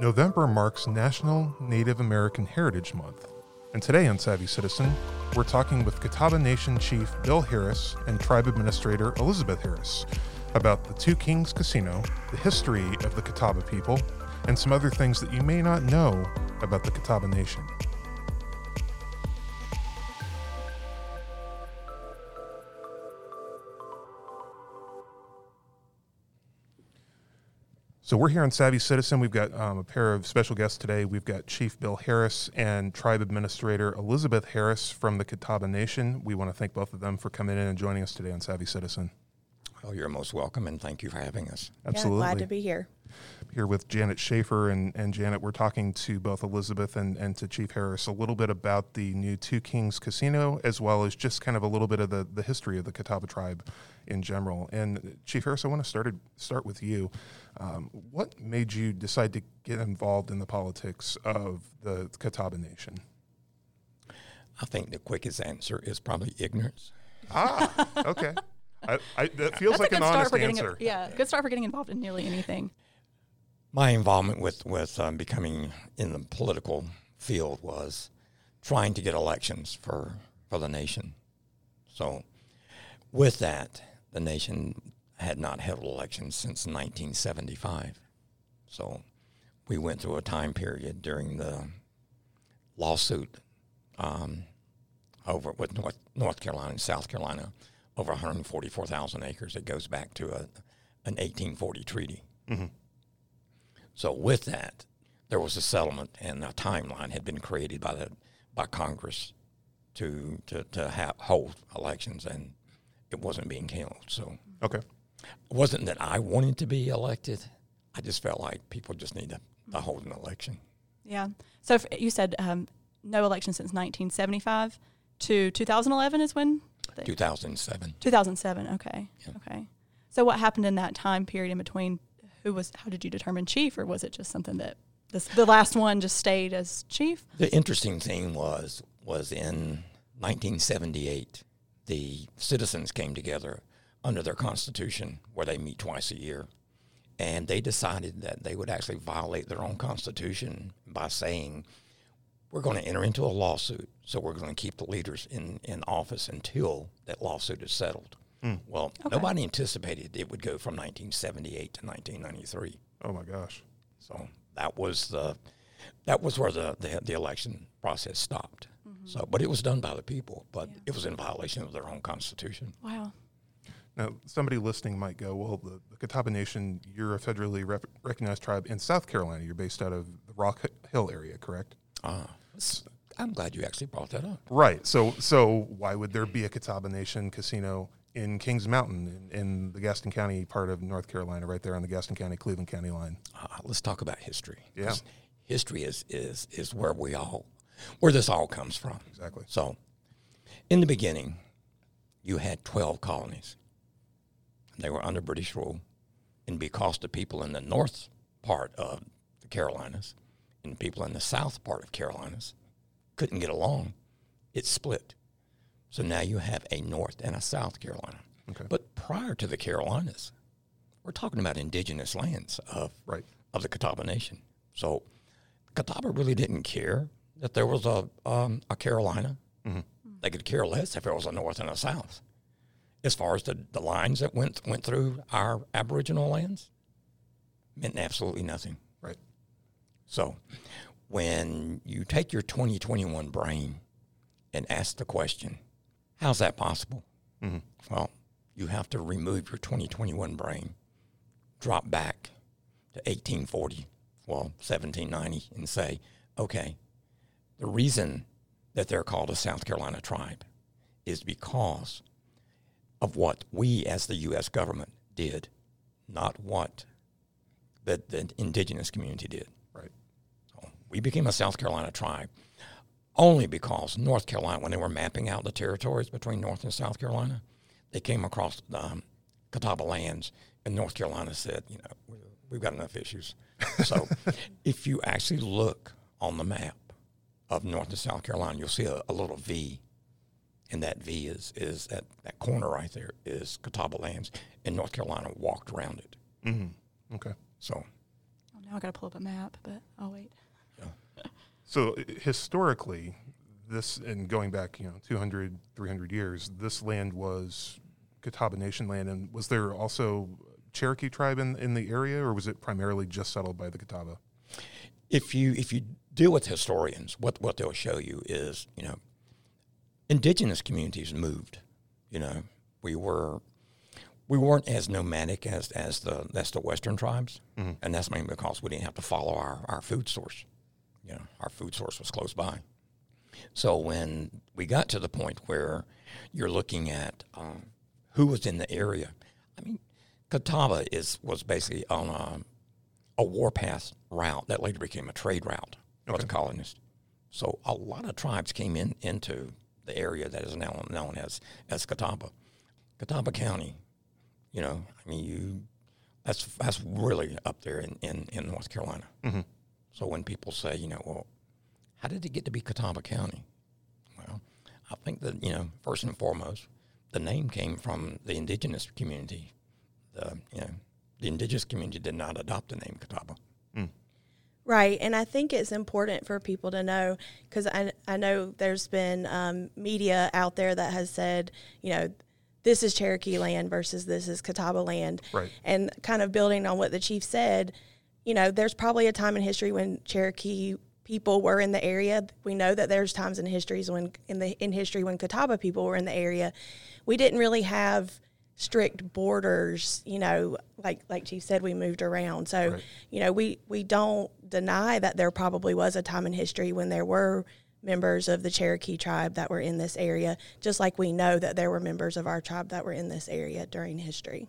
November marks National Native American Heritage Month. And today on Savvy Citizen, we're talking with Catawba Nation Chief Bill Harris and Tribe Administrator Elizabeth Harris about the Two Kings Casino, the history of the Catawba people, and some other things that you may not know about the Catawba Nation. So we're here on Savvy Citizen. We've got um, a pair of special guests today. We've got Chief Bill Harris and Tribe Administrator Elizabeth Harris from the Catawba Nation. We want to thank both of them for coming in and joining us today on Savvy Citizen. Well, you're most welcome, and thank you for having us. Absolutely. Yeah, glad to be here. Here with Janet Schaefer. And, and Janet, we're talking to both Elizabeth and, and to Chief Harris a little bit about the new Two Kings Casino, as well as just kind of a little bit of the, the history of the Catawba tribe in general. And Chief Harris, I want to start, start with you. Um, what made you decide to get involved in the politics of the Catawba Nation? I think the quickest answer is probably ignorance. Ah, okay. I, I, that feels That's like a an start honest for getting answer. yeah, good start for getting involved in nearly anything. My involvement with with um, becoming in the political field was trying to get elections for for the nation. So, with that, the nation had not held elections since 1975. So, we went through a time period during the lawsuit um, over with North, North Carolina and South Carolina over 144,000 acres. It goes back to a, an 1840 treaty. Mm-hmm. So with that, there was a settlement, and a timeline had been created by the by Congress to to to have, hold elections, and it wasn't being held. So Okay. it wasn't that I wanted to be elected. I just felt like people just need to, to hold an election. Yeah. So if you said um, no election since 1975 to 2011 is when 2007. 2007. Okay. Yeah. Okay. So what happened in that time period in between? Who was? How did you determine chief, or was it just something that this, the last one just stayed as chief? The interesting thing was was in 1978, the citizens came together under their constitution, where they meet twice a year, and they decided that they would actually violate their own constitution by saying, "We're going to enter into a lawsuit, so we're going to keep the leaders in in office until that lawsuit is settled." Well, Okay. nobody anticipated it would go from 1978 to 1993. Oh my gosh. So that was the that was where the the, the election process stopped. So, but it was done by the people, but Yeah. it was in violation of their own constitution. Wow. Now, somebody listening might go, well, the, the Catawba Nation, you're a federally rep- recognized tribe in South Carolina. You're based out of the Rock Hill area, correct? Ah, that's- I'm glad you actually brought that up. Right. So, so why would there be a Catawba Nation casino in Kings Mountain in, in the Gaston County part of North Carolina, right there on the Gaston County Cleveland County line? Uh, let's talk about history. Yeah. History is is is where we all where this all comes from. Exactly. So, in the beginning, you had 12 colonies. They were under British rule. And because the people in the north part of the Carolinas and the people in the south part of Carolinas couldn't get along, it split. So now you have a North and a South Carolina. Okay. But prior to the Carolinas, we're talking about indigenous lands of Right. of the Catawba Nation. So Catawba really didn't care that there was a um, a Carolina. Mhm. They could care less if there was a North and a South. As far as the, the lines that went went through our Aboriginal lands, meant absolutely nothing. Right. So when you take your 2021 brain and ask the question, how's that possible? Mhm. Well, you have to remove your 2021 brain, drop back to 1840, well, 1790, and say, okay, the reason that they're called a South Carolina tribe is because of what we as the U.S. government did, not what the, the indigenous community did. Right. So we became a South Carolina tribe only because North Carolina, when they were mapping out the territories between North and South Carolina, they came across um, Catawba lands, and North Carolina said, you know, "We- we've got enough issues. So if you actually look on the map of North and South Carolina, you'll see a, a little V. And that V is, is that, that corner right there is Catawba lands, and North Carolina walked around it. Mm-hmm. Okay. So Oh, no. Now I got to pull up a map, but I'll wait. So historically, this and going back, you know, 200, 300 years, this land was Catawba Nation land. And was there also Cherokee tribe in, in the area, or was it primarily just settled by the Catawba? if you if you deal with historians, what what they'll show you is you know, indigenous communities moved. You know, we were we weren't as nomadic as as the that's the Western tribes, mm-hmm. and that's mainly because we didn't have to follow our our food source. You know, our food source was close by. So when we got to the point where you're looking at um, who was in the area, I mean, Catawba is was basically on a a warpath route that later became a trade route for the colonists. So a lot of tribes came in into the area that is now known as as Catawba, Catawba County. You know, I mean, you that's that's really up there in in, in North Carolina. So when people say, you know, well, how did it get to be Catawba County? Well, I think that you know, first and foremost, the name came from the indigenous community. The you know, the indigenous community did not adopt the name Catawba. Right, and I think it's important for people to know because I, I know there's been um, media out there that has said, you know, this is Cherokee land versus this is Catawba land. Right. And kind of building on what the chief said, you know, there's probably a time in history when Cherokee people were in the area. We know that there's times in histories when in the in history when Catawba people were in the area. We didn't really have strict borders, you know, like like Chief said, we moved around. So, Right. you know, we we don't deny that there probably was a time in history when there were members of the Cherokee tribe that were in this area, just like we know that there were members of our tribe that were in this area during history.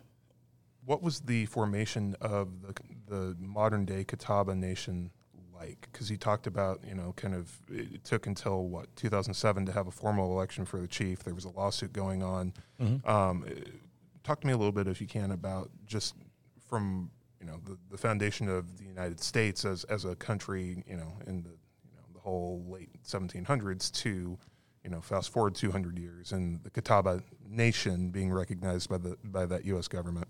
What was the formation of the, the modern day Catawba Nation like? Because he talked about, you know, kind of, it took until what, 2007 to have a formal election for the chief. There was a lawsuit going on. Um, eh, talk to me a little bit, if you can, about just from, you know, the, the foundation of the United States as, as a country, you know, in the, you know, the whole late 1700s to, you know, fast forward 200 years and the Catawba Nation being recognized by the by that U.S. government.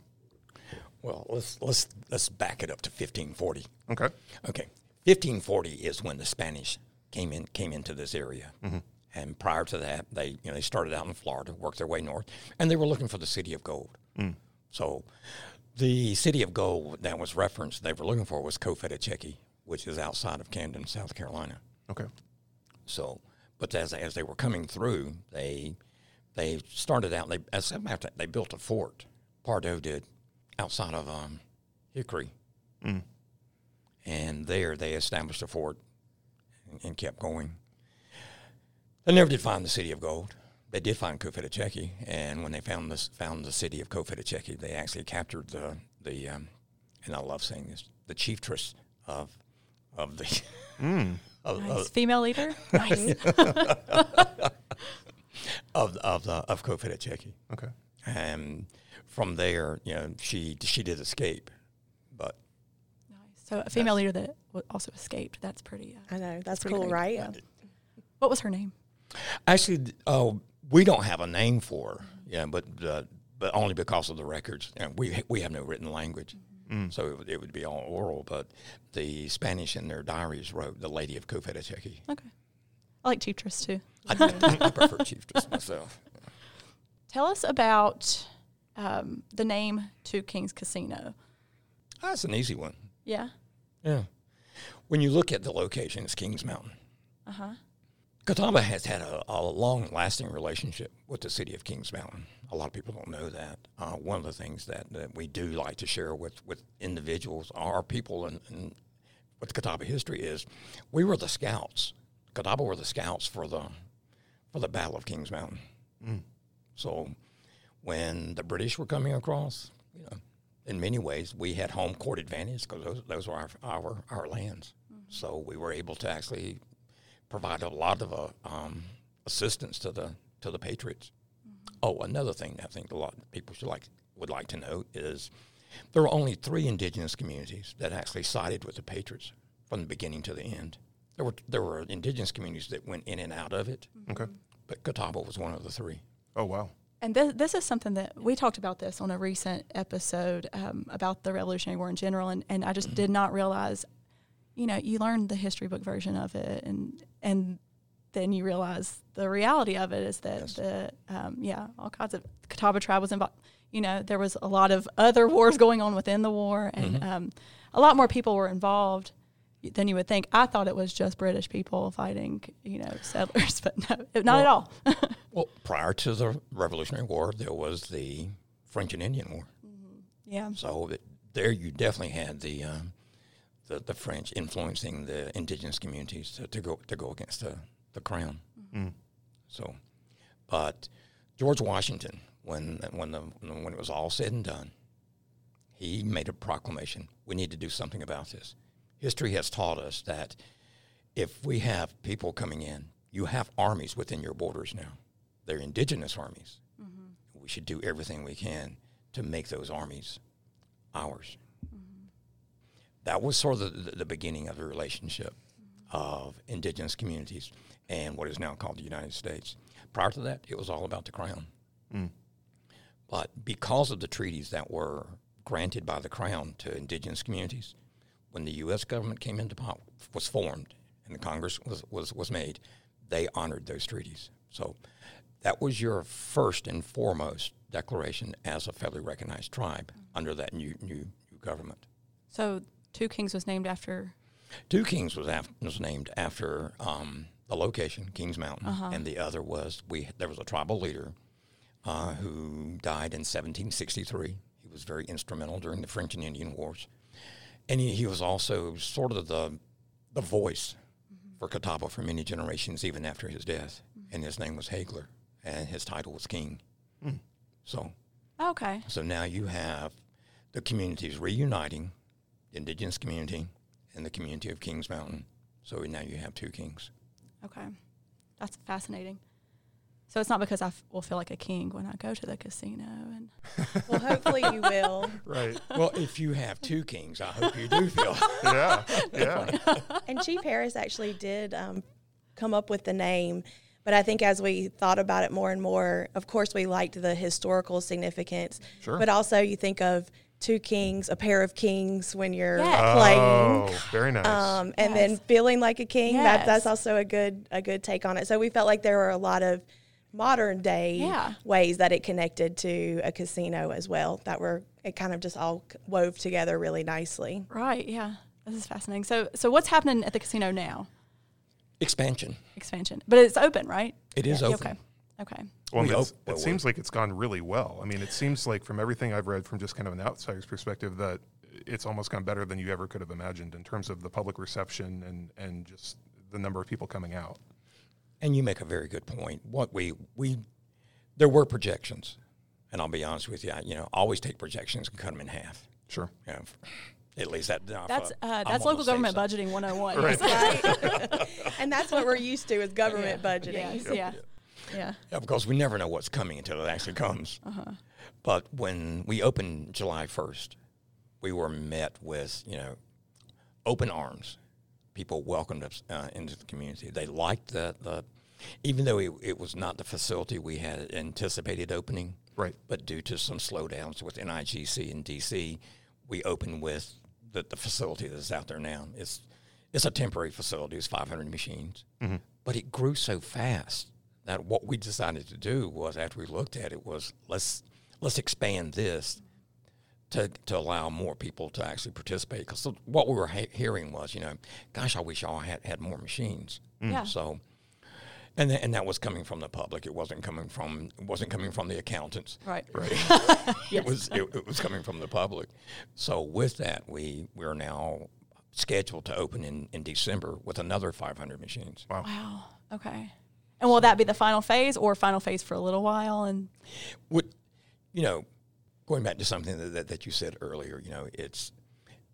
Well, let's let's let's back it up to 1540. Okay. Okay, 1540 is when the Spanish came in came into this area, mm-hmm. and prior to that, they you know they started out in Florida, worked their way north, and they were looking for the city of gold. Mm. So, the city of gold that was referenced they were looking for was Cofetachequi, which is outside of Camden, South Carolina. Okay. So, but as as they were coming through, they they started out. They as a matter of fact, they built a fort. Pardo did outside of um, Hickory, and there they established a fort and, and kept going. They never did find the city of gold. They did find Cofetachequi, and when they found this found the city of Cofetachequi, they actually captured the the um, and I love saying this the chieftress of of the of, Nice. of, Female leader. Nice. of of the of Cofetachequi. Okay. And from there, you know, she she did escape, but nice. So a female leader that also escaped. That's pretty. Uh, I know that's, pretty cool, great. right? Yeah. What was her name? actually, th- oh, we don't have a name for her, yeah, but uh, but only because of the records. And we we have no written language, so it would, it would be all oral. But the Spanish in their diaries wrote the Lady of Cofetachequi. Okay. I like Chief Chieftress too. I, I prefer chieftress myself. Tell us about um, the name Two Kings Casino. That's an easy one. Yeah. Yeah. When you look at the location, it's Kings Mountain. Uh huh. Catawba has had a, a long lasting relationship with the city of Kings Mountain. A lot of people don't know that. Uh, one of the things that, that we do like to share with, with individuals, our people, and, and with Catawba history is we were the scouts. Catawba were the scouts for the for the Battle of Kings Mountain. So when the British were coming across, you know, in many ways we had home court advantage because those, those were our, our, our lands. So we were able to actually provide a lot of uh, um, assistance to the to the patriots. Oh, another thing I think a lot of people should like would like to know is there were only three indigenous communities that actually sided with the patriots from the beginning to the end. There were there were indigenous communities that went in and out of it, Okay. but Catawba was one of the three. Oh wow. And this, this is something that we talked about this on a recent episode um, about the Revolutionary War in general, and, and I just did not realize, you know, you learn the history book version of it, and and then you realize the reality of it is that Yes. the um, yeah all kinds of Catawba tribe was involved. You know, there was a lot of other wars going on within the war, and um, a lot more people were involved than you would think. I thought it was just British people fighting, you know, settlers, but no, not at all. Well, prior to the Revolutionary War, there was the French and Indian War. Mm-hmm. yeah. So it, there, you definitely had the, um, the the French influencing the indigenous communities to, to go to go against the, the crown. Mm-hmm. Mm. So, but George Washington, when when the when it was all said and done, he made a proclamation: we need to do something about this. History has taught us that if we have people coming in, you have armies within your borders now. They're indigenous armies. Mm-hmm. We should do everything we can to make those armies ours. Mm-hmm. That was sort of the, the beginning of the relationship mm-hmm. of indigenous communities and what is now called the United States. Prior to that, it was all about the crown. Mm. But because of the treaties that were granted by the crown to indigenous communities, when the U.S. government came into power, was formed, and the Congress was, was, was made, they honored those treaties. So that was your first and foremost declaration as a federally recognized tribe under that new, new, new government. So Two Kings was named after. Two Kings was, af- was named after um, the location, Kings Mountain, and the other was we. There was a tribal leader uh, who died in 1763. He was very instrumental during the French and Indian Wars, and he, he was also sort of the the voice mm-hmm. for Catawba for many generations, even after his death. Mm-hmm. And his name was Hagler, and his title was King. Hmm. So Okay. so now you have the communities reuniting, the indigenous community and the community of Kings Mountain. So now you have two kings. Okay. That's fascinating. So it's not because I f- will feel like a king when I go to the casino and Well, hopefully you will. Right. Well, if you have two kings, I hope you do feel. Yeah. Yeah. And Chief Harris actually did um, come up with the name. But I think as we thought about it more and more, of course, we liked the historical significance. Sure. But also, you think of two kings, a pair of kings when you're Yes. playing. Oh, very nice. um, and Yes. then feeling like a king. That, Yes. that's also a good a good take on it. So we felt like there were a lot of modern day Yeah. ways that it connected to a casino as well. That were it kind of just all wove together really nicely. right, yeah, this is fascinating. So so what's happening at the casino now? Expansion. Expansion, but it's open, right? It is Yeah, open. Okay. Okay. Well, We hope- it seems like it's gone really well. I mean, it seems like from everything I've read from just kind of an outsider's perspective that it's almost gone better than you ever could have imagined in terms of the public reception and, and just the number of people coming out. And you make a very good point. What we we there were projections, and I'll be honest with you. I, you know, always take projections and cut them in half. Sure. You know, at least that. no, That's uh, that's local government side. budgeting 101. Right. Right. and that's what we're used to is government budgeting. Yes, yeah. Yeah. Yeah, because we never know what's coming until it actually comes. Uh-huh. But when we opened July 1st, we were met with, you know, open arms. People welcomed us uh, into the community. They liked the, the even though it, it was not the facility we had anticipated opening, Right. but due to some slowdowns with NIGC and DC, we opened with the, the facility that's out there now. It's, it's a temporary facility, it's 500 machines. Mm-hmm. But it grew so fast that what we decided to do was, after we looked at it, was let's, let's expand this to, to allow more people to actually participate. Because what we were ha- hearing was, you know, gosh, I wish y'all had, had more machines. Yeah. So, and th- and that was coming from the public. It wasn't coming from it wasn't coming from the accountants. Right. Right. It was it, it was coming from the public. So with that, we we are now scheduled to open in, in December with another 500 machines. Wow. Okay. And will that be the final phase or final phase for a little while? And What you know, going back to something that, that, that you said earlier, you know, it's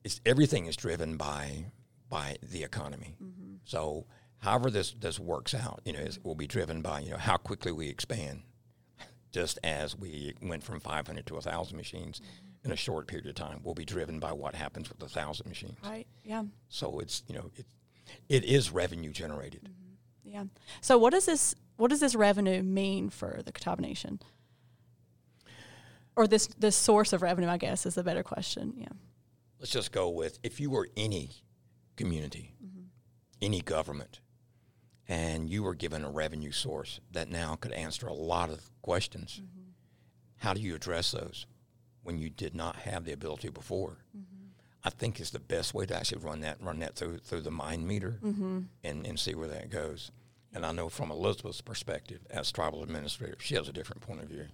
it's everything is driven by by the economy. Mm-hmm. So however this this works out, you know, is, will be driven by you know how quickly we expand. Just as we went from 500 to 1,000 machines mm-hmm. in a short period of time, will be driven by what happens with the 1,000 machines. right. Yeah. So it's you know it it is revenue generated. Mm-hmm, yeah. So what does this what does this revenue mean for the Catawba Nation? or this this source of revenue? I guess is a better question. Yeah. Let's just go with if you were any community, mm-hmm. any government, and you were given a revenue source that now could answer a lot of questions, mm-hmm. how do you address those when you did not have the ability before? Mm-hmm. I think is the best way to actually run that run that through through the mind meter mm-hmm. and, and see where that goes. And I know from Elizabeth's perspective as tribal administrator, she has a different point of view.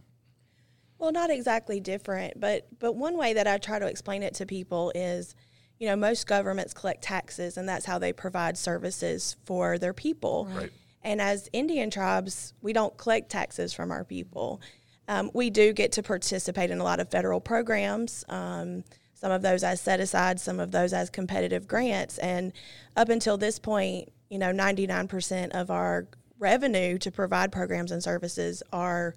Well, not exactly different, but but one way that I try to explain it to people is, you know, most governments collect taxes, and that's how they provide services for their people. Right. And as Indian tribes, we don't collect taxes from our people. Um, we do get to participate in a lot of federal programs. Um, some of those as set aside, some of those as competitive grants. And up until this point, you know, 99% of our revenue to provide programs and services are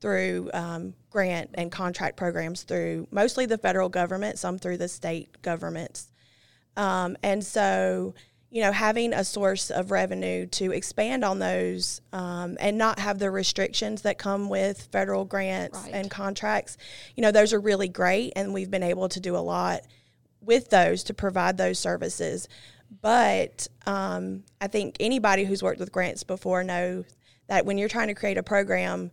through um, grant and contract programs through mostly the federal government, some through the state governments. Um, and so, you know, having a source of revenue to expand on those um, and not have the restrictions that come with federal grants Right. and contracts, you know, those are really great. And we've been able to do a lot with those to provide those services. But um, I think anybody who's worked with grants before knows that when you're trying to create a program,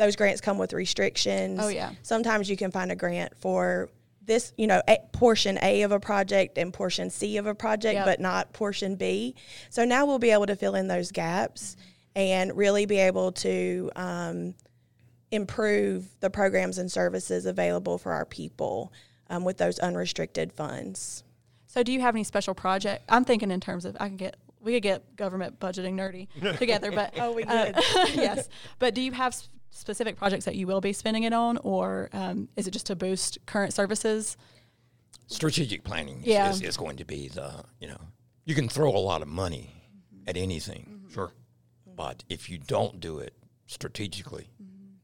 those grants come with restrictions. Oh, yeah. Sometimes you can find a grant for this, you know, a, portion A of a project and portion C of a project, Yep. but not portion B. So now we'll be able to fill in those gaps and really be able to um, improve the programs and services available for our people um, with those unrestricted funds. So, do you have any special project? I'm thinking in terms of I can get we could get government budgeting nerdy together, but Oh, we uh, could. yes. But do you have s- specific projects that you will be spending it on, or um, is it just to boost current services? strategic planning is, Yeah. is, is going to be the you know you can throw a lot of money at anything Sure. but if you don't do it strategically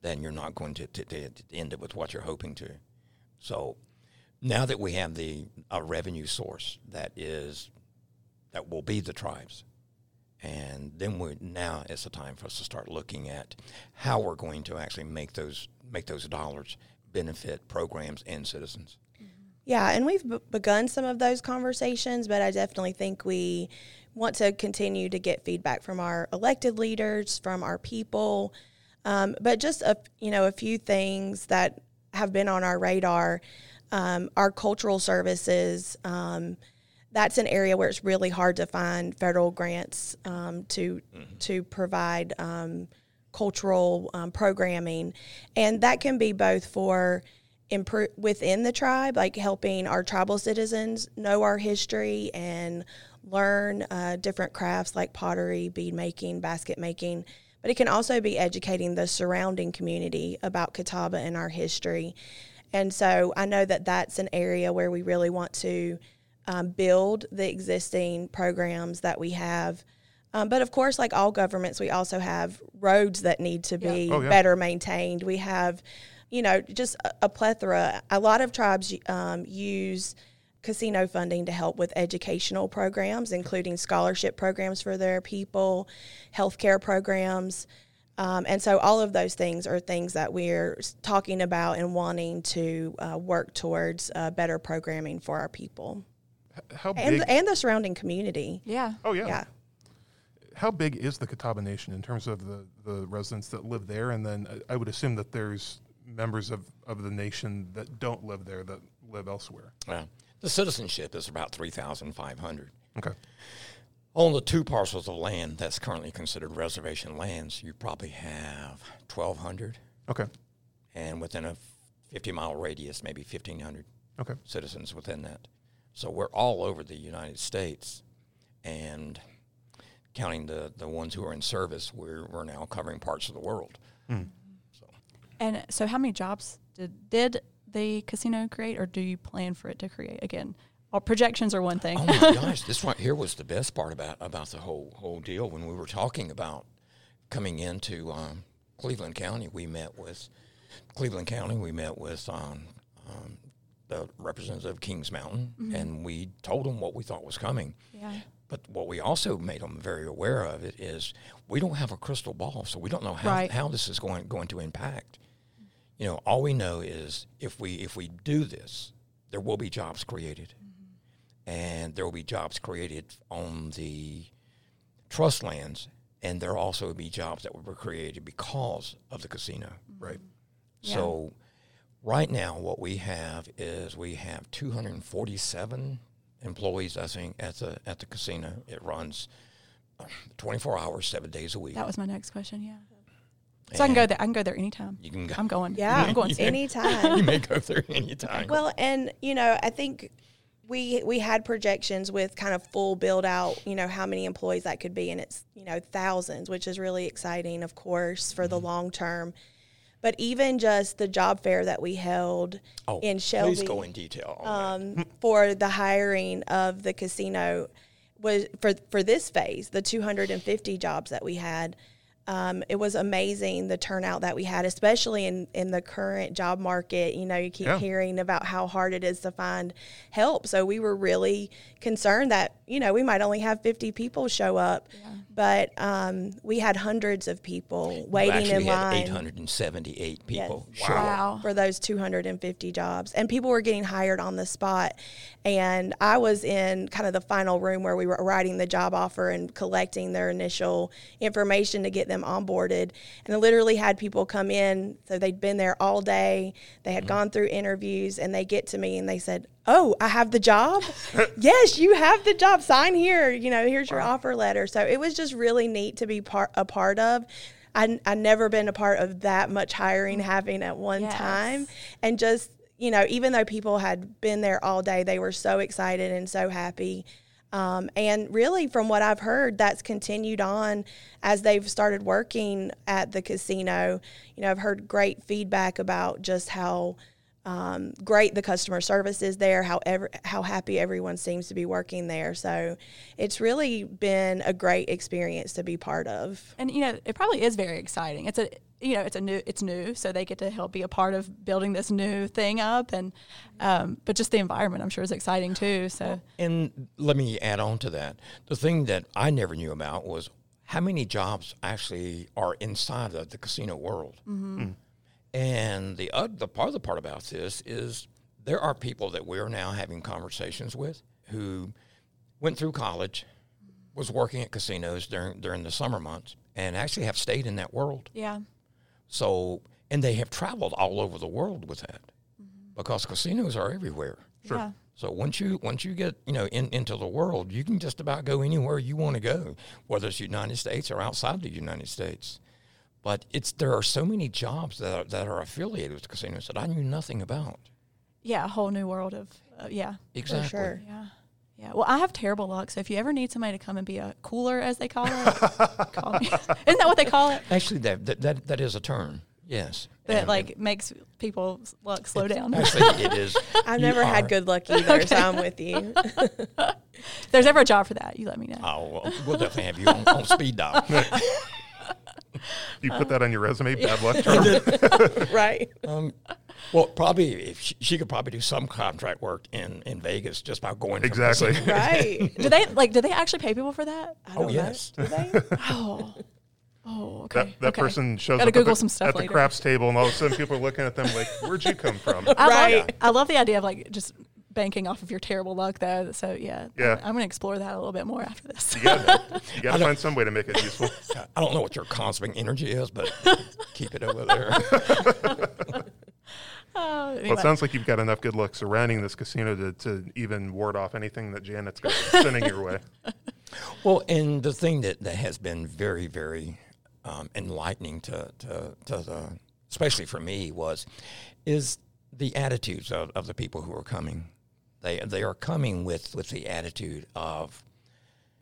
then you're not going to, to, to end up with what you're hoping to so now that we have the a revenue source that is that will be the tribes and then we now it's the time for us to start looking at how we're going to actually make those make those dollars benefit programs and citizens Yeah, and we've b- begun some of those conversations, but I definitely think we want to continue to get feedback from our elected leaders, from our people, um, but just a you know a few things that have been on our radar. Um, our cultural services. Um, that's an area where it's really hard to find federal grants um, to to provide um, cultural um, programming, and that can be both for improve within the tribe, like helping our tribal citizens know our history and learn uh, different crafts like pottery, bead making, basket making. But it can also be educating the surrounding community about Catawba and our history. And so I know that that's an area where we really want to um, build the existing programs that we have. Um, but of course, like all governments, we also have roads that need to be Oh, yeah. better maintained. We have, you know, just a, a plethora. A lot of tribes um, use casino funding to help with educational programs, including scholarship programs for their people, healthcare programs. Um, and so all of those things are things that we're talking about and wanting to uh, work towards uh, better programming for our people How and, big? and the surrounding community. Yeah. oh yeah. Yeah. How big is the Catawba Nation in terms of the, the residents that live there? And then I I would assume that there's members of, of the nation that don't live there that live elsewhere. Yeah. The citizenship is about 3,500. Okay. On the two parcels of land that's currently considered reservation lands, you probably have 1,200, Okay. and within a 50 mile radius, maybe 1,500 Okay. citizens within that. So we're all over the United States, and counting the, the ones who are in service, we're, we're now covering parts of the world. So And so, how many jobs did did the casino create, or do you plan for it to create? Again, all projections are one thing. Oh my gosh, this right here was the best part about about the whole whole deal. When we were talking about coming into um, Cleveland County, we met with Cleveland County. We met with um, um, the representative of Kings Mountain, mm-hmm. and we told them what we thought was coming. yeah. But what we also made them very aware of it is we don't have a crystal ball, so we don't know how, Right. how this is going going to impact. you know, all we know is if we if we do this, there will be jobs created, mm-hmm. and there will be jobs created on the trust lands, and there also will be jobs that were created because of the casino. Mm-hmm. Right. Yeah. So, right now, what we have is we have 247 employees. I think at the at the casino, it runs uh, 24 hours, seven days a week. That was my next question. Yeah. So I can go there. I can go there anytime. You can go. I'm going. Yeah, I'm going. anytime. you may go there anytime. well, and you know, I think we we had projections with kind of full build out. You know how many employees that could be, and it's you know thousands, which is really exciting, of course, for Mm-hmm. the long term. But even just the job fair that we held oh, in Shelby, please go in detail. On that. um, for the hiring of the casino was for for this phase, the 250 jobs that we had. Um, it was amazing the turnout that we had, especially in, in the current job market. You know, you keep Yeah. hearing about how hard it is to find help. So we were really concerned that, you know, we might only have 50 people show up, but um, we had hundreds of people You waiting actually in had line. 878 people. Yes. show up. Wow. for those 250 jobs. And people were getting hired on the spot. And I was in kind of the final room where we were writing the job offer and collecting their initial information to get them onboarded. And I literally had people come in. So they'd been there all day, they had gone through interviews, and they get to me and they said, Oh, I have the job? yes, you have the job. Sign here. You know, here's your offer letter. So it was just really neat to be part a part of. I I never been a part of that much hiring happening at one Yes. time, and just you know, even though people had been there all day, they were so excited and so happy. Um, and really, from what I've heard, that's continued on as they've started working at the casino. You know, I've heard great feedback about just how um, great the customer service is there, how ever, how happy everyone seems to be working there. So it's really been a great experience to be part of. and you know it probably is very exciting it's a you know it's a new it's new so they get to help be a part of building this new thing up and um, but just the environment i'm sure is exciting too so And let me add on to that. The thing that I never knew about was how many jobs actually are inside of the casino world. And the other, the part of the part about this is there are people that we're now having conversations with who went through college, was working at casinos during during the summer months, and actually have stayed in that world. yeah So, and they have traveled all over the world with that mm-hmm. because casinos are everywhere. yeah So once you once you get you know in, into the world, you can just about go anywhere you want to go, whether it's United States or outside the United States. But it's there are so many jobs that are, that are affiliated with casinos that I knew nothing about. yeah a whole new world of uh, yeah Exactly. sure. yeah yeah well i have terrible luck so if you ever need somebody to come and be a cooler as they call it call me isn't that what they call it Actually, that that that, that is a term. Yes. that And- like makes people's luck slow down Actually, it is. I've you never had good luck either, so I'm with you. if there's ever a job for that you let me know Oh, well, we'll definitely have you on, on speed dial. You put that on your resume, bad luck charm. right. Um, well, probably if she, she could probably do some contract work in, in Vegas just by going from Exactly. Right. do they like do they actually pay people for that I Oh don't know. yes. Do they? oh oh okay That, that okay. person shows Gotta up Google at, the, some stuff at the craps table, and all of a sudden people are looking at them like, "Where'd you come from?" I Right. Love, I love the idea of like just banking off of your terrible luck, though. So yeah, Yeah. I'm, gonna explore that a little bit more after this. You got you got to find some way to make it useful. I don't know what your cosmic energy is, but keep it over there. Oh, Well, it sounds like you've got enough good luck surrounding this casino to, to even ward off anything that Janet's got sending your way. Well, and the thing that, that has been very, very um, enlightening to, to, to the, especially for me, was is the attitudes of, of the people who are coming. They they are coming with, with the attitude of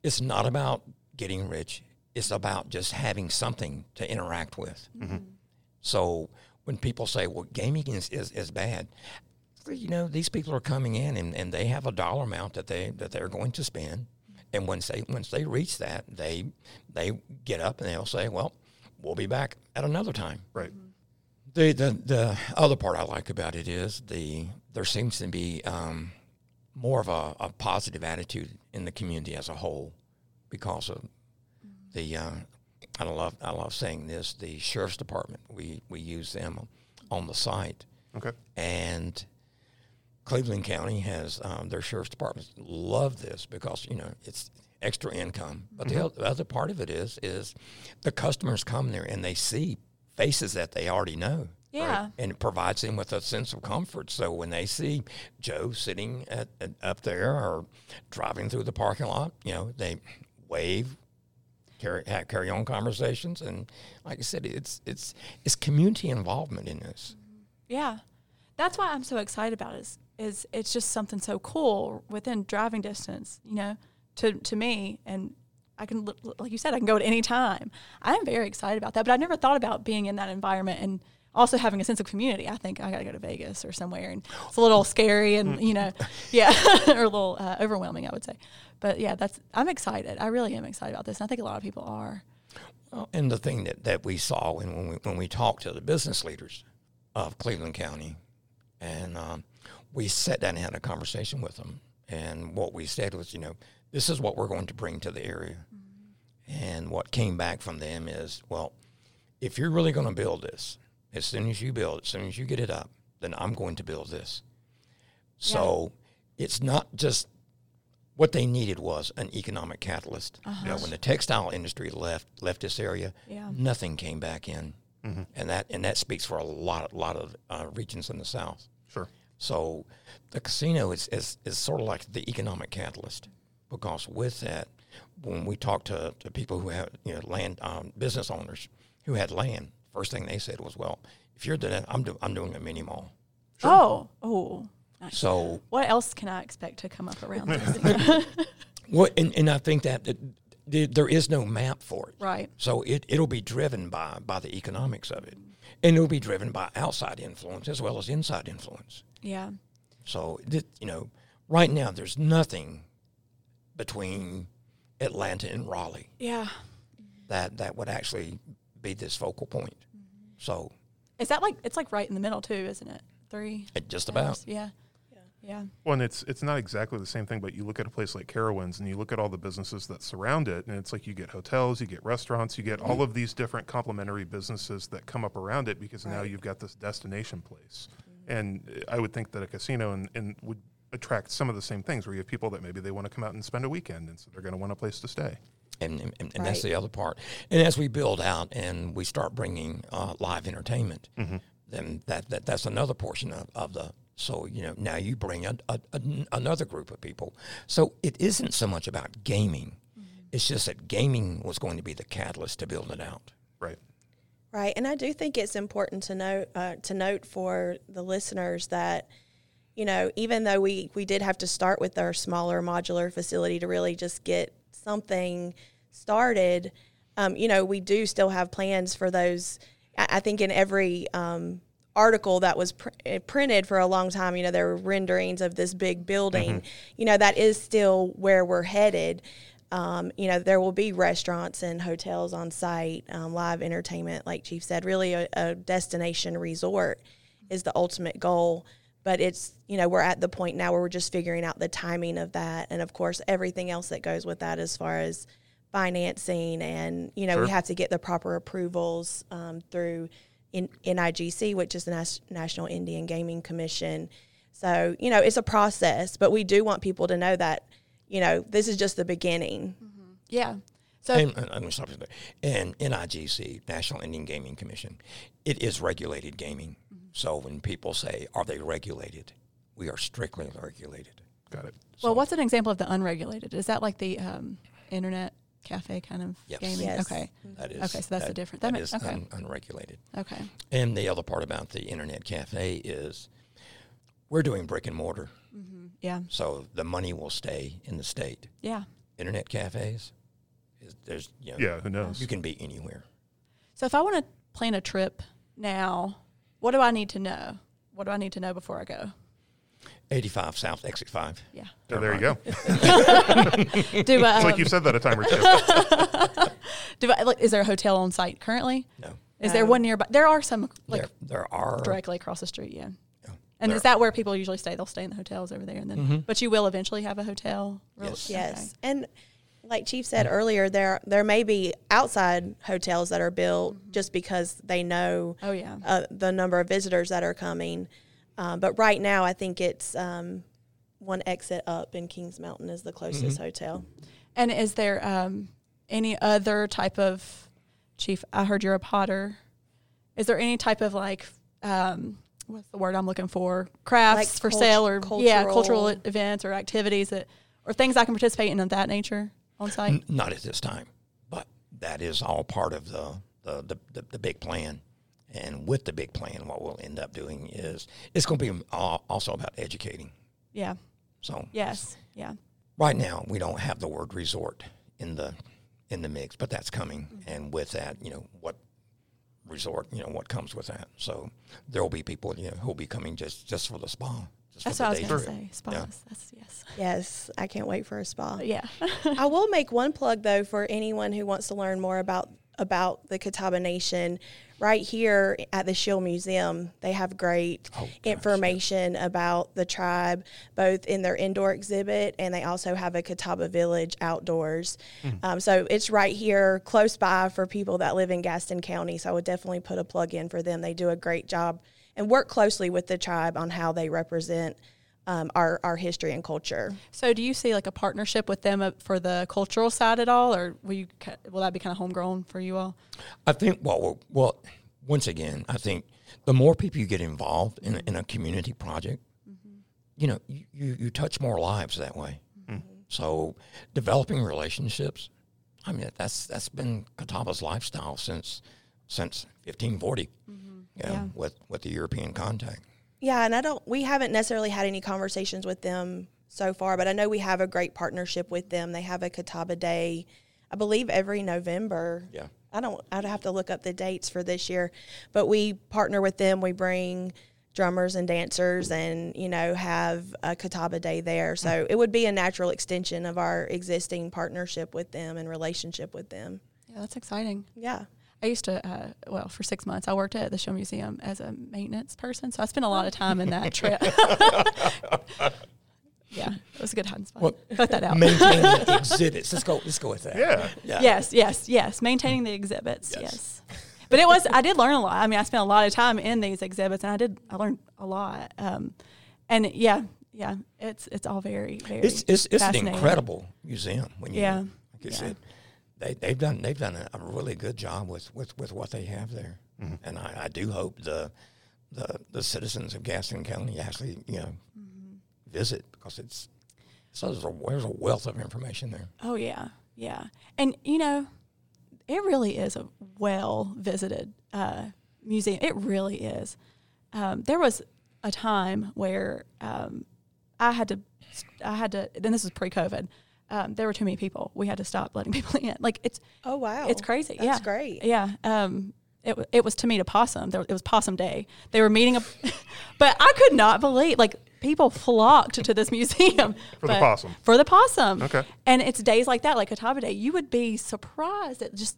it's not about getting rich. It's about just having something to interact with. So when people say, well, gaming is, is, is bad, you know, these people are coming in and, and they have a dollar amount that they that they're going to spend. And once they once they reach that, they they get up and they'll say, Well, we'll be back at another time. Right. The the, the other part I like about it is the there seems to be um, more of a, a positive attitude in the community as a whole because of the uh, I love I love saying this the sheriff's department we we use them on the site. Okay. And Cleveland County has um, their sheriff's departments love this because you know it's extra income. But the, other, the other part of it is is the customers come there and they see faces that they already know. Yeah. And it provides them with a sense of comfort. So when they see Joe sitting at, at up there or driving through the parking lot, you know, they wave, carry ha- carry on conversations, and like I said, it's it's it's community involvement in this. Yeah, that's why I'm so excited about it. Is, is it's just something so cool within driving distance, you know, to to me, and I can, like you said, I can go at any time. I'm very excited about that, but I never thought about being in that environment and also having a sense of community. I think I got to go to Vegas or somewhere, and it's a little scary, and you know, yeah, or a little uh, overwhelming, I would say. But yeah, that's I'm excited. I really am excited about this, and I think a lot of people are. Well, and the thing that, that we saw when, when we when we talked to the business leaders of Cleveland County, and um, we sat down and had a conversation with them, and what we said was, you know, this is what we're going to bring to the area, and what came back from them is, well, if you're really going to build this, as soon as you build, as soon as you get it up, then I'm going to build this. So it's not just what they needed was an economic catalyst. You know, when the textile industry left left this area, Yeah. nothing came back in, and that and that speaks for a lot lot of uh, regions in the South. Sure. So the casino is, is, is sort of like the economic catalyst because with that, when we talk to, to people who have you know land um, business owners who had land, first thing they said was, "Well, if you're doing that, I'm do, I'm doing a mini mall." Oh, oh. Nice. So What else can I expect to come up around this? what and, and I think that, that th- there is no map for it. right. So it, it'll be driven by, by the economics of it. And it'll be driven by outside influence as well as inside influence. Yeah. So, th- you know, right now there's nothing between Atlanta and Raleigh Yeah. that, that would actually be this focal point. So, Is that like it's like right in the middle too, isn't it? Three. it just about. hours? Yeah. Yeah. Well, and it's it's not exactly the same thing, but you look at a place like Carowinds and you look at all the businesses that surround it, and it's like you get hotels, you get restaurants, you get all of these different complementary businesses that come up around it because now you've got this destination place. And uh, I would think that a casino and, and would attract some of the same things where you have people that maybe they want to come out and spend a weekend, and so they're going to want a place to stay. And, and, and that's the other part. And as we build out and we start bringing uh, live entertainment, then that, that that's another portion of, of the. So you know now you bring a, a, an- another group of people. So it isn't so much about gaming. It's just that gaming was going to be the catalyst to build it out. Right. Right, and I do think it's important to note uh, to note for the listeners that you know even though we we did have to start with our smaller modular facility to really just get something started, um, you know we do still have plans for those. I, I think in every um, article that was pr- eh, printed for a long time, you know there were renderings of this big building. You know that is still where we're headed. Um, you know, there will be restaurants and hotels on site, um, live entertainment, like Chief said, really a, a destination resort is the ultimate goal. But it's, you know, we're at the point now where we're just figuring out the timing of that. And of course, everything else that goes with that as far as financing and, you know, Sure. we have to get the proper approvals um, through in, NIGC, which is the Nas- National Indian Gaming Commission. So, you know, it's a process, but we do want people to know that, you know, this is just the beginning. Yeah. So And, and, and, stop there. and NIGC, National Indian Gaming Commission, it is regulated gaming. So when people say, "Are they regulated?" We are strictly regulated. Got it. well, what's an example of the unregulated? Is that like the um, internet cafe kind of Yes. gaming? Yes. Okay. That is Okay, so that's the that- difference. That That ma- is okay. un- unregulated. Okay. And the other part about the internet cafe is we're doing brick and mortar, Yeah. so the money will stay in the state. Yeah. Internet cafes, is, there's you know, Yeah. Who knows? you can be anywhere. So if I want to plan a trip now, what do I need to know? What do I need to know before I go? 85 South Exit 5. Yeah. Yeah, there you go. Do I, It's like um, you've said that a time or two. do I, like, is there a hotel on site currently? No, Is there one nearby? There are some like there, there are directly across the street. Yeah. Yeah. And There- is that where people usually stay? They'll stay in the hotels over there, and then. But you will eventually have a hotel. Real- Yes. okay. Yes. And like Chief said earlier, there there may be outside hotels that are built just because they know Oh yeah. uh, the number of visitors that are coming. Um, but right now, I think it's um, one exit up in Kings Mountain is the closest hotel. And is there um, any other type of chief? I heard you're a potter. Is there any type of like um, what's the word I'm looking for? Crafts Like for cult- sale or yeah, cultural- cultural events or activities that or things I can participate in of that nature on site. N- Not at this time, but that is all part of the the, the, the, the big plan. And with the big plan, what we'll end up doing is it's going to be also about educating. Yeah. So Yes. Yeah. right now we don't have the word resort in the in the mix, but that's coming. Mm-hmm. And with that, you know what resort, you know what comes with that. So there will be people, you know, who will be coming just just for the spa. Just That's what I was going to say. Spas. Yeah. That's yes. Yes, I can't wait for a spa. Yeah. I will make one plug though for anyone who wants to learn more about about the Catawba Nation. Right here at the Schiele Museum, they have great Oh, gosh, information about the tribe, both in their indoor exhibit and they also have a Catawba Village outdoors. Um, so it's right here, close by for people that live in Gaston County. So I would definitely put a plug in for them. They do a great job and work closely with the tribe on how they represent um, our our history and culture. So, do you see like a partnership with them uh, for the cultural side at all, or will you will that be kind of homegrown for you all? I think, well, well, well, once again, I think the more people you get involved in, a- in a community project, you know, you, you, you touch more lives that way. So developing relationships, I mean, that's that's been Catawba's lifestyle since since 1540, you know, Yeah. with, with the European contact. Yeah, and I don't. We haven't necessarily had any conversations with them so far, but I know we have a great partnership with them. They have a Catawba Day, I believe, every November. Yeah. I don't. I'd have to look up the dates for this year, but we partner with them. We bring drummers and dancers, and you know, have a Catawba Day there. So mm-hmm. it would be a natural extension of our existing partnership with them and relationship with them. Yeah, that's exciting. Yeah. I used to, uh, well, for six months, I worked at the Schiele museum as a maintenance person, so I spent a lot of time in that trip. yeah, it was a good hiding spot. Well, Cut that out. Maintaining the exhibits. Let's go. Let's go with that. Yeah. Yeah. Yes, yes, yes. Maintaining the exhibits. Yes. Yes. But it was I did learn a lot. I mean, I spent a lot of time in these exhibits, and I did I learned a lot. Um, and yeah, yeah, it's it's all very very. It's it's, it's an incredible museum. When you, Yeah. like you Yeah. said, they they've done they've done a, a really good job with, with, with what they have there, Mm-hmm. and I, I do hope the the the citizens of Gaston County actually you know Mm-hmm. visit because it's so there's a, there's a wealth of information there. Oh yeah, yeah, and you know, it really is a well visited uh, museum. It really is. Um, there was a time where um, I had to, I had to. Then this was pre COVID. Um, there were too many people. We had to stop letting people in. Like it's Oh wow. it's crazy. That's yeah, great. Yeah. Um, it, it was to meet a possum. There, it was possum day. They were meeting a, but I could not believe like people flocked to this museum For the possum. For the possum. Okay. And it's days like that, like Catawba Day. You would be surprised at just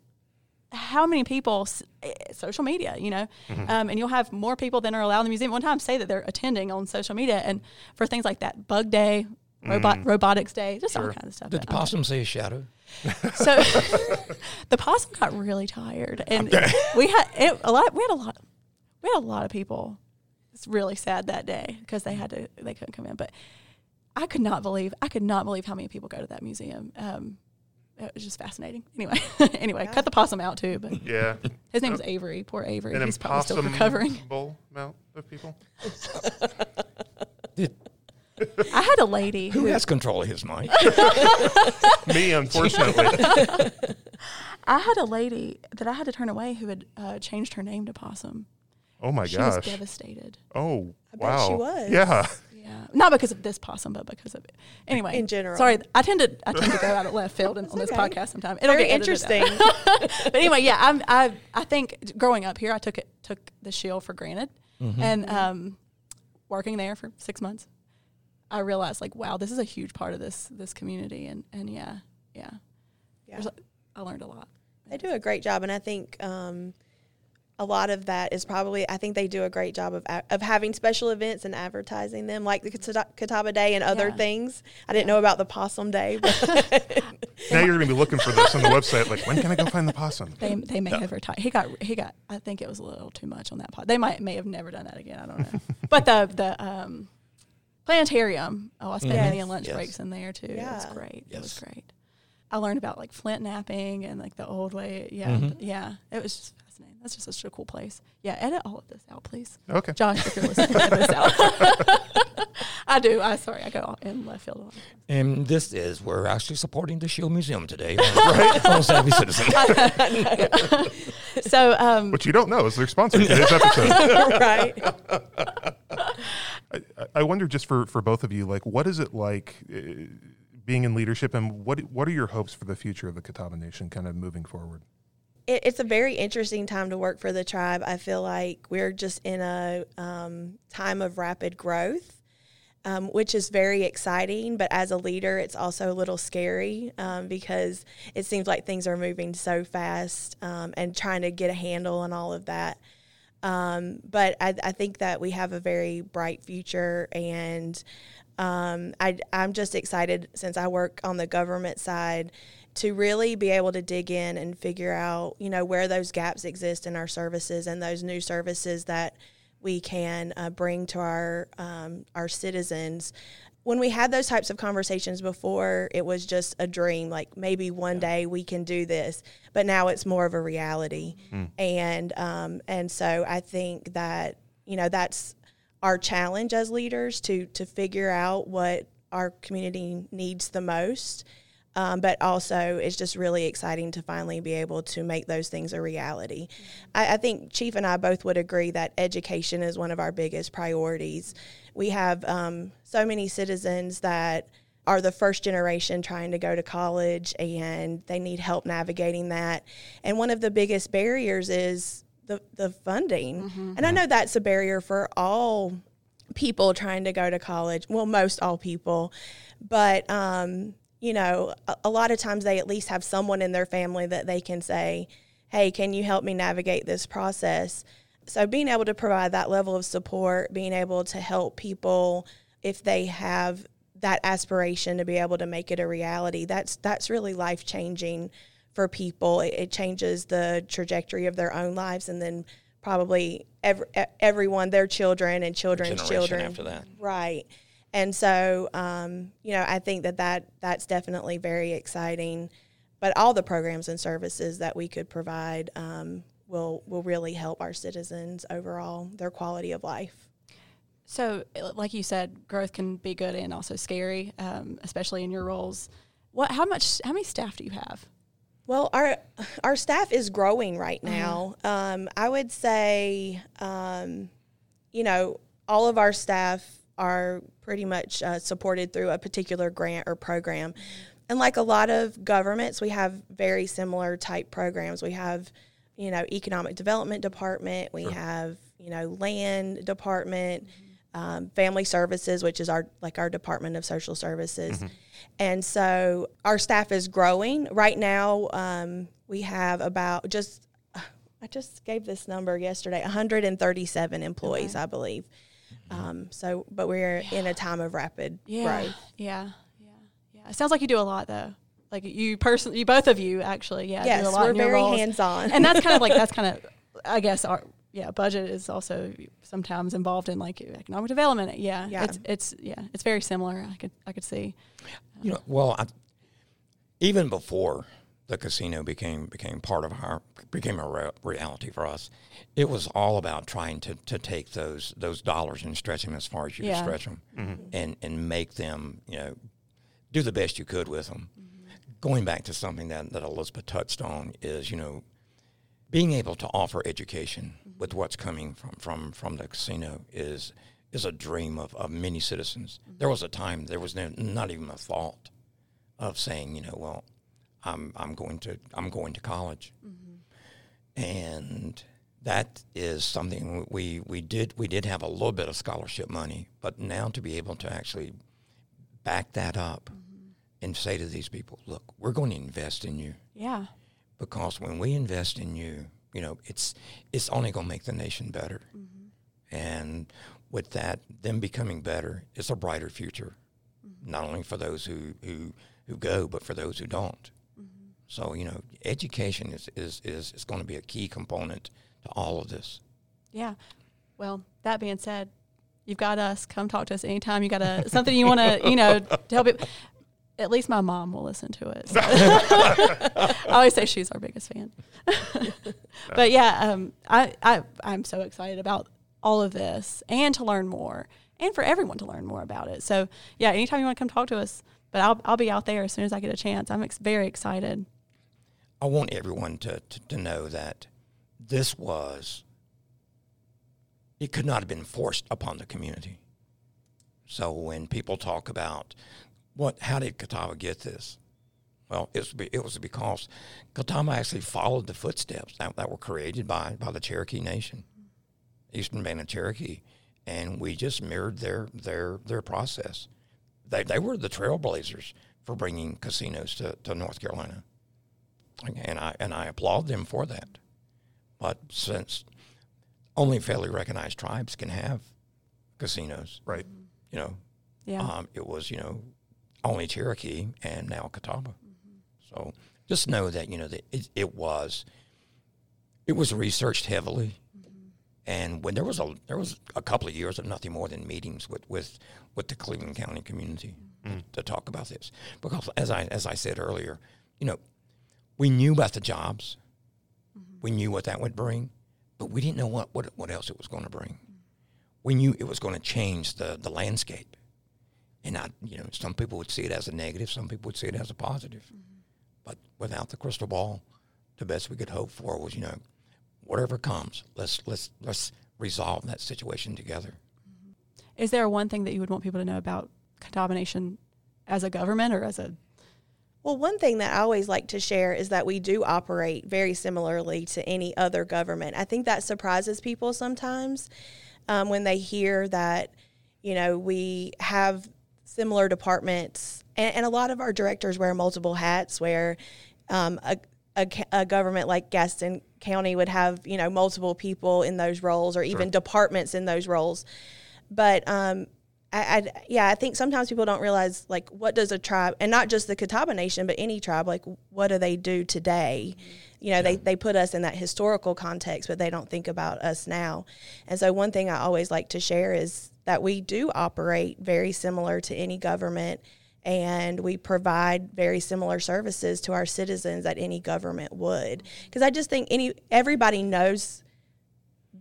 how many people, eh, social media, you know, Mm-hmm. um, and you'll have more people than are allowed in the museum. One time, say that they're attending on social media, and for things like that, Bug Day, robot robotics day, just all Mm. Kinds of stuff. Did the possum say a shadow? So the possum got really tired, and we had it, a lot. We had a lot. We had a lot of people. It's really sad that day because they had to. They couldn't come in, but I could not believe. I could not believe how many people go to that museum. Um, it was just fascinating. Anyway, anyway, cut the possum out too. But Yeah. his name was Avery. Poor Avery. An He's probably still recovering. impossible amount of people. Did, I had a lady who who has control of his mind? Me, unfortunately. I had a lady that I had to turn away who had uh, changed her name to Possum. Oh my She was gosh. devastated. Oh bet wow. she was. Yeah. Yeah, not because of this possum, but because of it. Anyway, In general. Sorry, I tend to I tend to go out of left field in, on this podcast sometimes. It'll Very get interesting. but anyway, yeah, I'm, I I think growing up here, I took it took the Schiele for granted, and um, working there for six months, I realized like, wow, this is a huge part of this this community, and and yeah, yeah, Yeah. There's a- I learned a lot. They do a great job, and I think um, a lot of that is probably I think they do a great job of of having special events and advertising them, like the Kata- Catawba Day and other Yeah. things. I didn't know about the Possum Day, but Now you're going to be looking for this on the website. Like, when can I go find the possum? They, they may have retired. He got he got. I think it was a little too much on that pod. They might may have never done that again. I don't know. but the the um, planetarium. Oh, I spent Yes. many lunch Yes. breaks in there too. It was Yeah. great. It was great. I learned about like flint knapping and like the old way. Yeah, Mhm. yeah. It was just fascinating. That's just such a cool place. Yeah, edit all of this out, please, Okay. Josh. If you're listening, edit this out. I do. I sorry. I go off in left field. a lot. And this is we're actually supporting the Schiele Museum today. right? on Savvy Citizen. So um, What you don't know is they're sponsoring today's episode. right. I, I wonder just for, for both of you, like, what is it like uh, being in leadership, and what what are your hopes for the future of the Catawba Nation, kind of moving forward? it, it's a very interesting time to work for the tribe. I feel like we're just in a um, time of rapid growth, um, which is very exciting. But as a leader, it's also a little scary um, because it seems like things are moving so fast um, and trying to get a handle on all of that. Um, but I, I think that we have a very bright future, and um, I, I'm just excited since I work on the government side to really be able to dig in and figure out, you know, where those gaps exist in our services and those new services that we can uh, bring to our um, our citizens. When we had those types of conversations before, it was just a dream. Like maybe one day we can do this, but now it's more of a reality. And um, and so I think that you know that's our challenge as leaders to to figure out what our community needs the most. Um, but also, it's just really exciting to finally be able to make those things a reality. I, I think Chief and I both would agree that education is one of our biggest priorities. We have um, so many citizens that are the first generation trying to go to college and they need help navigating that. And one of the biggest barriers is the, the funding. And I know that's a barrier for all people trying to go to college. Well, most all people. But, um, you know, a, a lot of times they at least have someone in their family that they can say, hey, can you help me navigate this process? So being able to provide that level of support, being able to help people if they have that aspiration to be able to make it a reality, that's that's really life changing for people. It, it changes the trajectory of their own lives, and then probably every, everyone, their children and children's children after that. right? And so, um, you know, I think that, that that's definitely very exciting. But all the programs and services that we could provide um, will will really help our citizens overall, their quality of life. So, like you said, growth can be good and also scary, um, especially in your roles. What? How much? How many staff do you have? Well, our our staff is growing right now. Um, I would say, um, you know, all of our staff are pretty much uh, supported through a particular grant or program. And like a lot of governments, we have very similar type programs. We have, you know, economic development department. We have, you know, land department, um, family services, which is our like our department of social services. And so our staff is growing. Right now, um, we have about just, I just gave this number yesterday 137 employees, I believe. Um, so, but we're in a time of rapid Yeah, growth. yeah, yeah, yeah. It sounds like you do a lot though. Like you personally, you both of you actually, yeah, Yes, do a lot we're in your very roles. hands on. and that's kind of like that's kind of, I guess, our yeah, budget is also sometimes involved in like economic development. Yeah, Yeah. it's it's yeah, it's very similar. I could I could see. You know, well, I, even before the casino became became part of our became a re- reality for us, it was all about trying to, to take those those dollars and stretch them as far as you Yeah. could stretch them, mm-hmm. and and make them you know do the best you could with them. Mm-hmm. Going back to something that that Elizabeth touched on is you know being able to offer education mm-hmm. with what's coming from, from, from the casino is is a dream of, of many citizens. There was a time there was no, not even a thought of saying, you know, well, I'm I'm going to I'm going to college, and that is something we we did we did have a little bit of scholarship money, but now to be able to actually back that up and say to these people, look, we're going to invest in you Yeah, because when we invest in you, you know, it's it's only going to make the nation better. And with that, them becoming better, it's a brighter future, not only for those who, who, who go, but for those who don't. So, you know, education is, is, is, is going to be a key component to all of this. Yeah. Well, that being said, you've got us. Come talk to us anytime. You got a something you want to, you know, tell people. At least my mom will listen to it. so. I always say she's our biggest fan. but yeah, um, I, I I'm so excited about all of this and to learn more and for everyone to learn more about it. So yeah, anytime you want to come talk to us, but I'll I'll be out there as soon as I get a chance. I'm ex- very excited. I want everyone to, to, to know that this was, it could not have been forced upon the community. So when people talk about what, how did Catawba get this? Well, it was, it was because Catawba actually followed the footsteps that, that were created by, by the Cherokee Nation, Eastern Band of Cherokee, and we just mirrored their, their, their process. They, they were the trailblazers for bringing casinos to, to North Carolina and I and I applaud them for that. But since only federally recognized tribes can have casinos, Right. you know, Yeah. um, it was you know only Cherokee and now Catawba. Mm-hmm. So just know that you know that it, it was it was researched heavily, mm-hmm. and when there was a there was a couple of years of nothing more than meetings with with with the Cleveland County community mm-hmm. to talk about this because as I as I said earlier, you know we knew about the jobs. Mm-hmm. We knew what that would bring, but we didn't know what, what, what else it was going to bring. We knew it was going to change the, the landscape. And I, you know, some people would see it as a negative, some people would see it as a positive. Mm-hmm. But without the crystal ball, the best we could hope for was, you know, whatever comes, let's let's let's resolve that situation together. Mm-hmm. Is there one thing that you would want people to know about Catawba Nation as a government or as a Well, one thing that I always like to share is that we do operate very similarly to any other government. I think that surprises people sometimes um, when they hear that, you know, we have similar departments, and, and a lot of our directors wear multiple hats. Where um, a, a, a government like Gaston County would have, you know, multiple people in those roles, or even departments in those roles. But um, I, I, yeah, I think sometimes people don't realize like what does a tribe, and not just the Catawba Nation, but any tribe, like what do they do today? You know, they they put us in that historical context, but they don't think about us now. And so, one thing I always like to share is that we do operate very similar to any government, and we provide very similar services to our citizens that any government would. Because I just think any everybody knows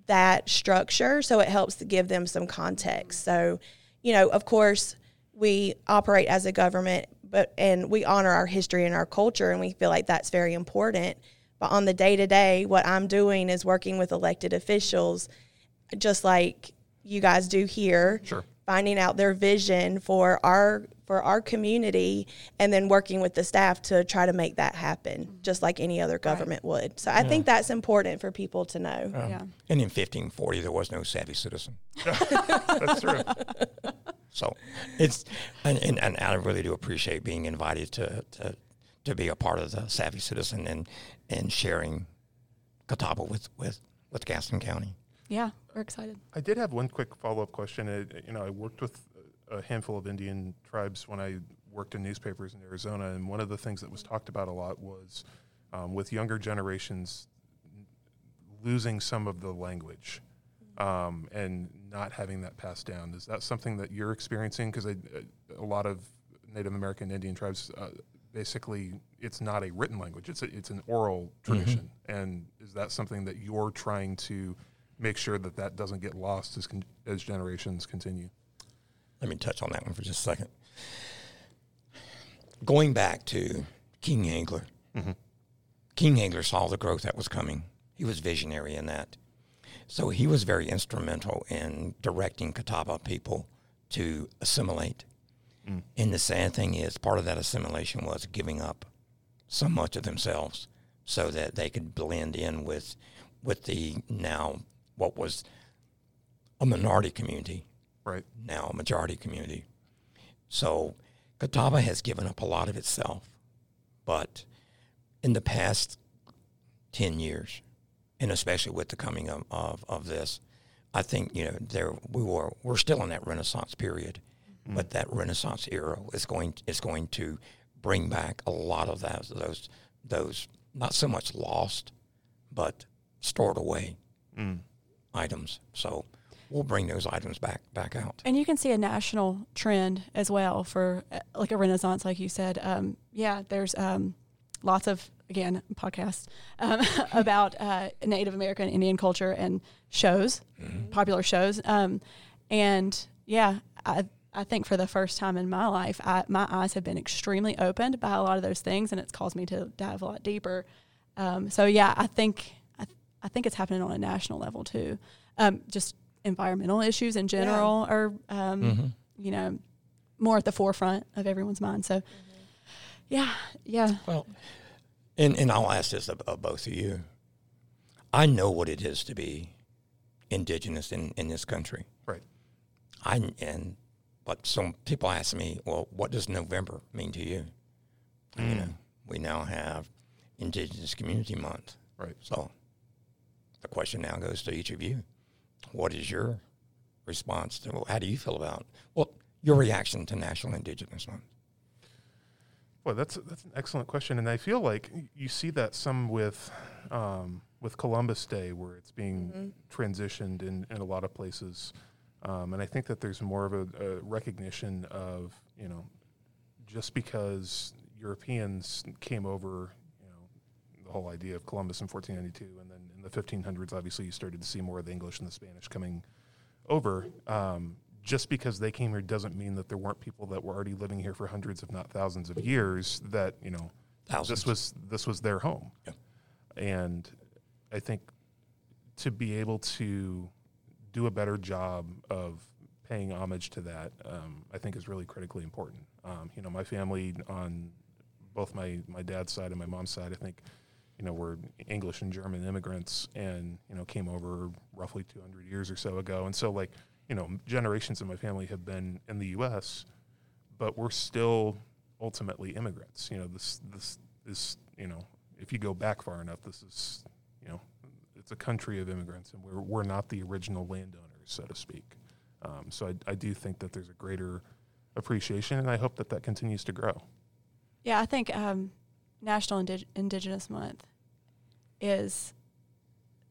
that structure so it helps to give them some context so you know of course we operate as a government but and we honor our history and our culture and we feel like that's very important but on the day to day what i'm doing is working with elected officials just like you guys do here Sure. finding out their vision for our for our community and then working with the staff to try to make that happen just like any other government would so i think that's important for people to know yeah. And in 1540, there was no savvy citizen. That's true. So it's and, and, and I really do appreciate being invited to, to to be a part of the Savvy Citizen and and sharing Catawba with with with Gaston County. Yeah, we're excited. I did have one quick follow up question. Uh, you know, I worked with a handful of Indian tribes when I worked in newspapers in Arizona, and one of the things that was talked about a lot was um, with younger generations losing some of the language um, and not having that passed down. Is that something that you're experiencing? Because a lot of Native American Indian tribes. Uh, Basically, it's not a written language; it's a, it's an oral tradition. And is that something that you're trying to make sure that that doesn't get lost as con- as generations continue? Let me touch on that one for just a second. Going back to King Haigler, mm-hmm. King Haigler saw the growth that was coming. He was visionary in that. So he was very instrumental in directing Catawba people to assimilate. Mm. And the sad thing is, part of that assimilation was giving up so much of themselves so that they could blend in with with the now what was a minority community Right. now a majority community. So Catawba has given up a lot of itself. But in the past 10 years, and especially with the coming of, of, of this, I think you know there we were we're still in that Renaissance period, mm-hmm. but that Renaissance era is going is going to bring back a lot of those those those not so much lost, but stored away mm. items. So we'll bring those items back back out. And you can see a national trend as well for uh, like a renaissance, like you said. Um, yeah, there's um, lots of again podcasts um, about uh, Native American Indian culture and shows, popular shows. Um, and yeah, I I think for the first time in my life, I, my eyes have been extremely opened by a lot of those things, and it's caused me to dive a lot deeper. Um, so yeah, I think I, I think it's happening on a national level too. Um, just environmental issues in general are um, you know more at the forefront of everyone's mind. So yeah, yeah, Well, and, and I'll ask this of, of both of you. I know what it is to be indigenous in, in this country. Right. I and but some people ask me, well, what does November mean to you? You know, we now have Indigenous Community Month. Right. So the question now goes to each of you. What is your response to how do you feel about well your reaction to National Indigenous Month? Well, that's that's an excellent question, and I feel like you see that some with um, with Columbus Day, where it's being transitioned in, in a lot of places, um, and I think that there's more of a, a recognition of you know just because Europeans came over, you know, the whole idea of Columbus in 1492, and then in the 1500s, obviously you started to see more of the English and the Spanish coming over. Um, just because they came here doesn't mean that there weren't people that were already living here for hundreds, if not thousands, of years. That you know, Thousands. this was this was their home, Yeah. and I think to be able to do a better job of paying homage to that, um, I think is really critically important. Um, you know, my family on both my my dad's side and my mom's side, I think, you know, were English and German immigrants, and you know, came over roughly 200 years or so ago, and so like, you know, generations of my family have been in the U.S., but we're still ultimately immigrants. You know, this this is you know, if you go back far enough, this is you know, it's a country of immigrants, and we're we're not the original landowners, so to speak. Um, so I, I do think that there's a greater appreciation, and I hope that that continues to grow. yeah. I think um, National Indig- Indigenous Month is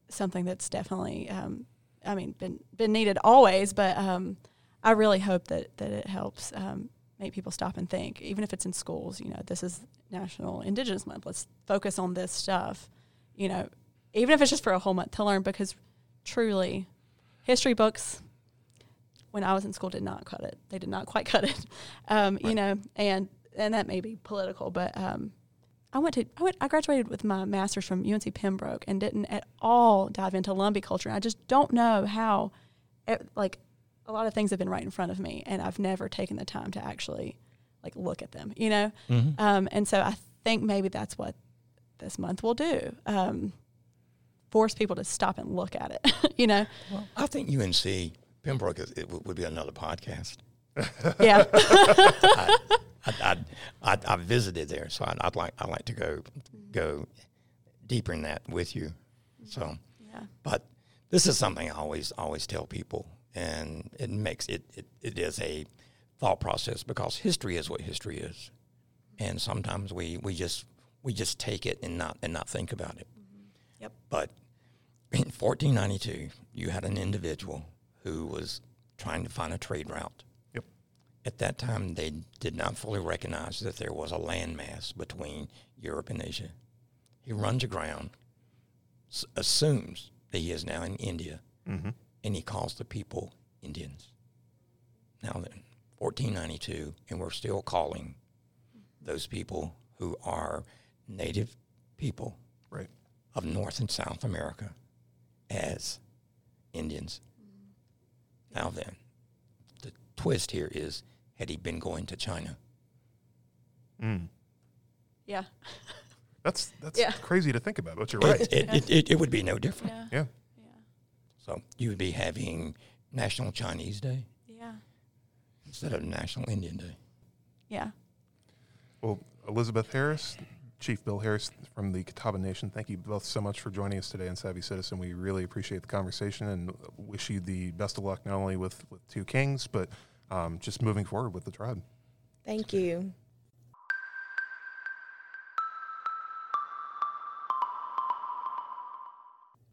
something that's definitely, um, I mean, been been needed always, but um, I really hope that that it helps um, make people stop and think, even if it's in schools. You know, this is National Indigenous Month. Let's focus on this stuff. You know, even if it's just for a whole month to learn, because truly, history books when I was in school did not cut it. They did not quite cut it. Um, You know, and and that may be political, but um, I went to I went I graduated with my master's from UNC Pembroke and didn't at all dive into Lumbee culture. I just don't know how, it, like, a lot of things have been right in front of me, and I've never taken the time to actually like look at them. You know, um, and so I think maybe that's what this month will do. Um, force people to stop and look at it. you know, Well, I think UNC Pembroke is, it would would be another podcast. Yeah. I, I, I, I visited there, so I'd, I'd like I'd like to go go deeper in that with you. So, Yeah. but this is something I always always tell people, and it makes it, it it is a thought process because history is what history is, and sometimes we, we just we just take it and not and not think about it. Mm-hmm. Yep. But in 1492, you had an individual who was trying to find a trade route. Yep. At that time, they did not fully recognize that there was a landmass between Europe and Asia. He runs aground, s- assumes that he is now in India, Mm-hmm. and he calls the people Indians. Now then, 1492, and we're still calling those people who are native people Right. of North and South America as Indians. Now then, the twist here is had he been going to China? Mm. Yeah. That's that's Yeah. crazy to think about, but you're right. it, it, it, it would be no different. Yeah. Yeah. Yeah. So you would be having National Chinese Day Yeah. instead of National Indian Day. Yeah. Well, Elizabeth Harris, Chief Bill Harris from the Catawba Nation. Thank you both so much for joining us today on Savvy Citizen. We really appreciate the conversation and wish you the best of luck not only with, with Two Kings, but um, just moving forward with the tribe. Thank you.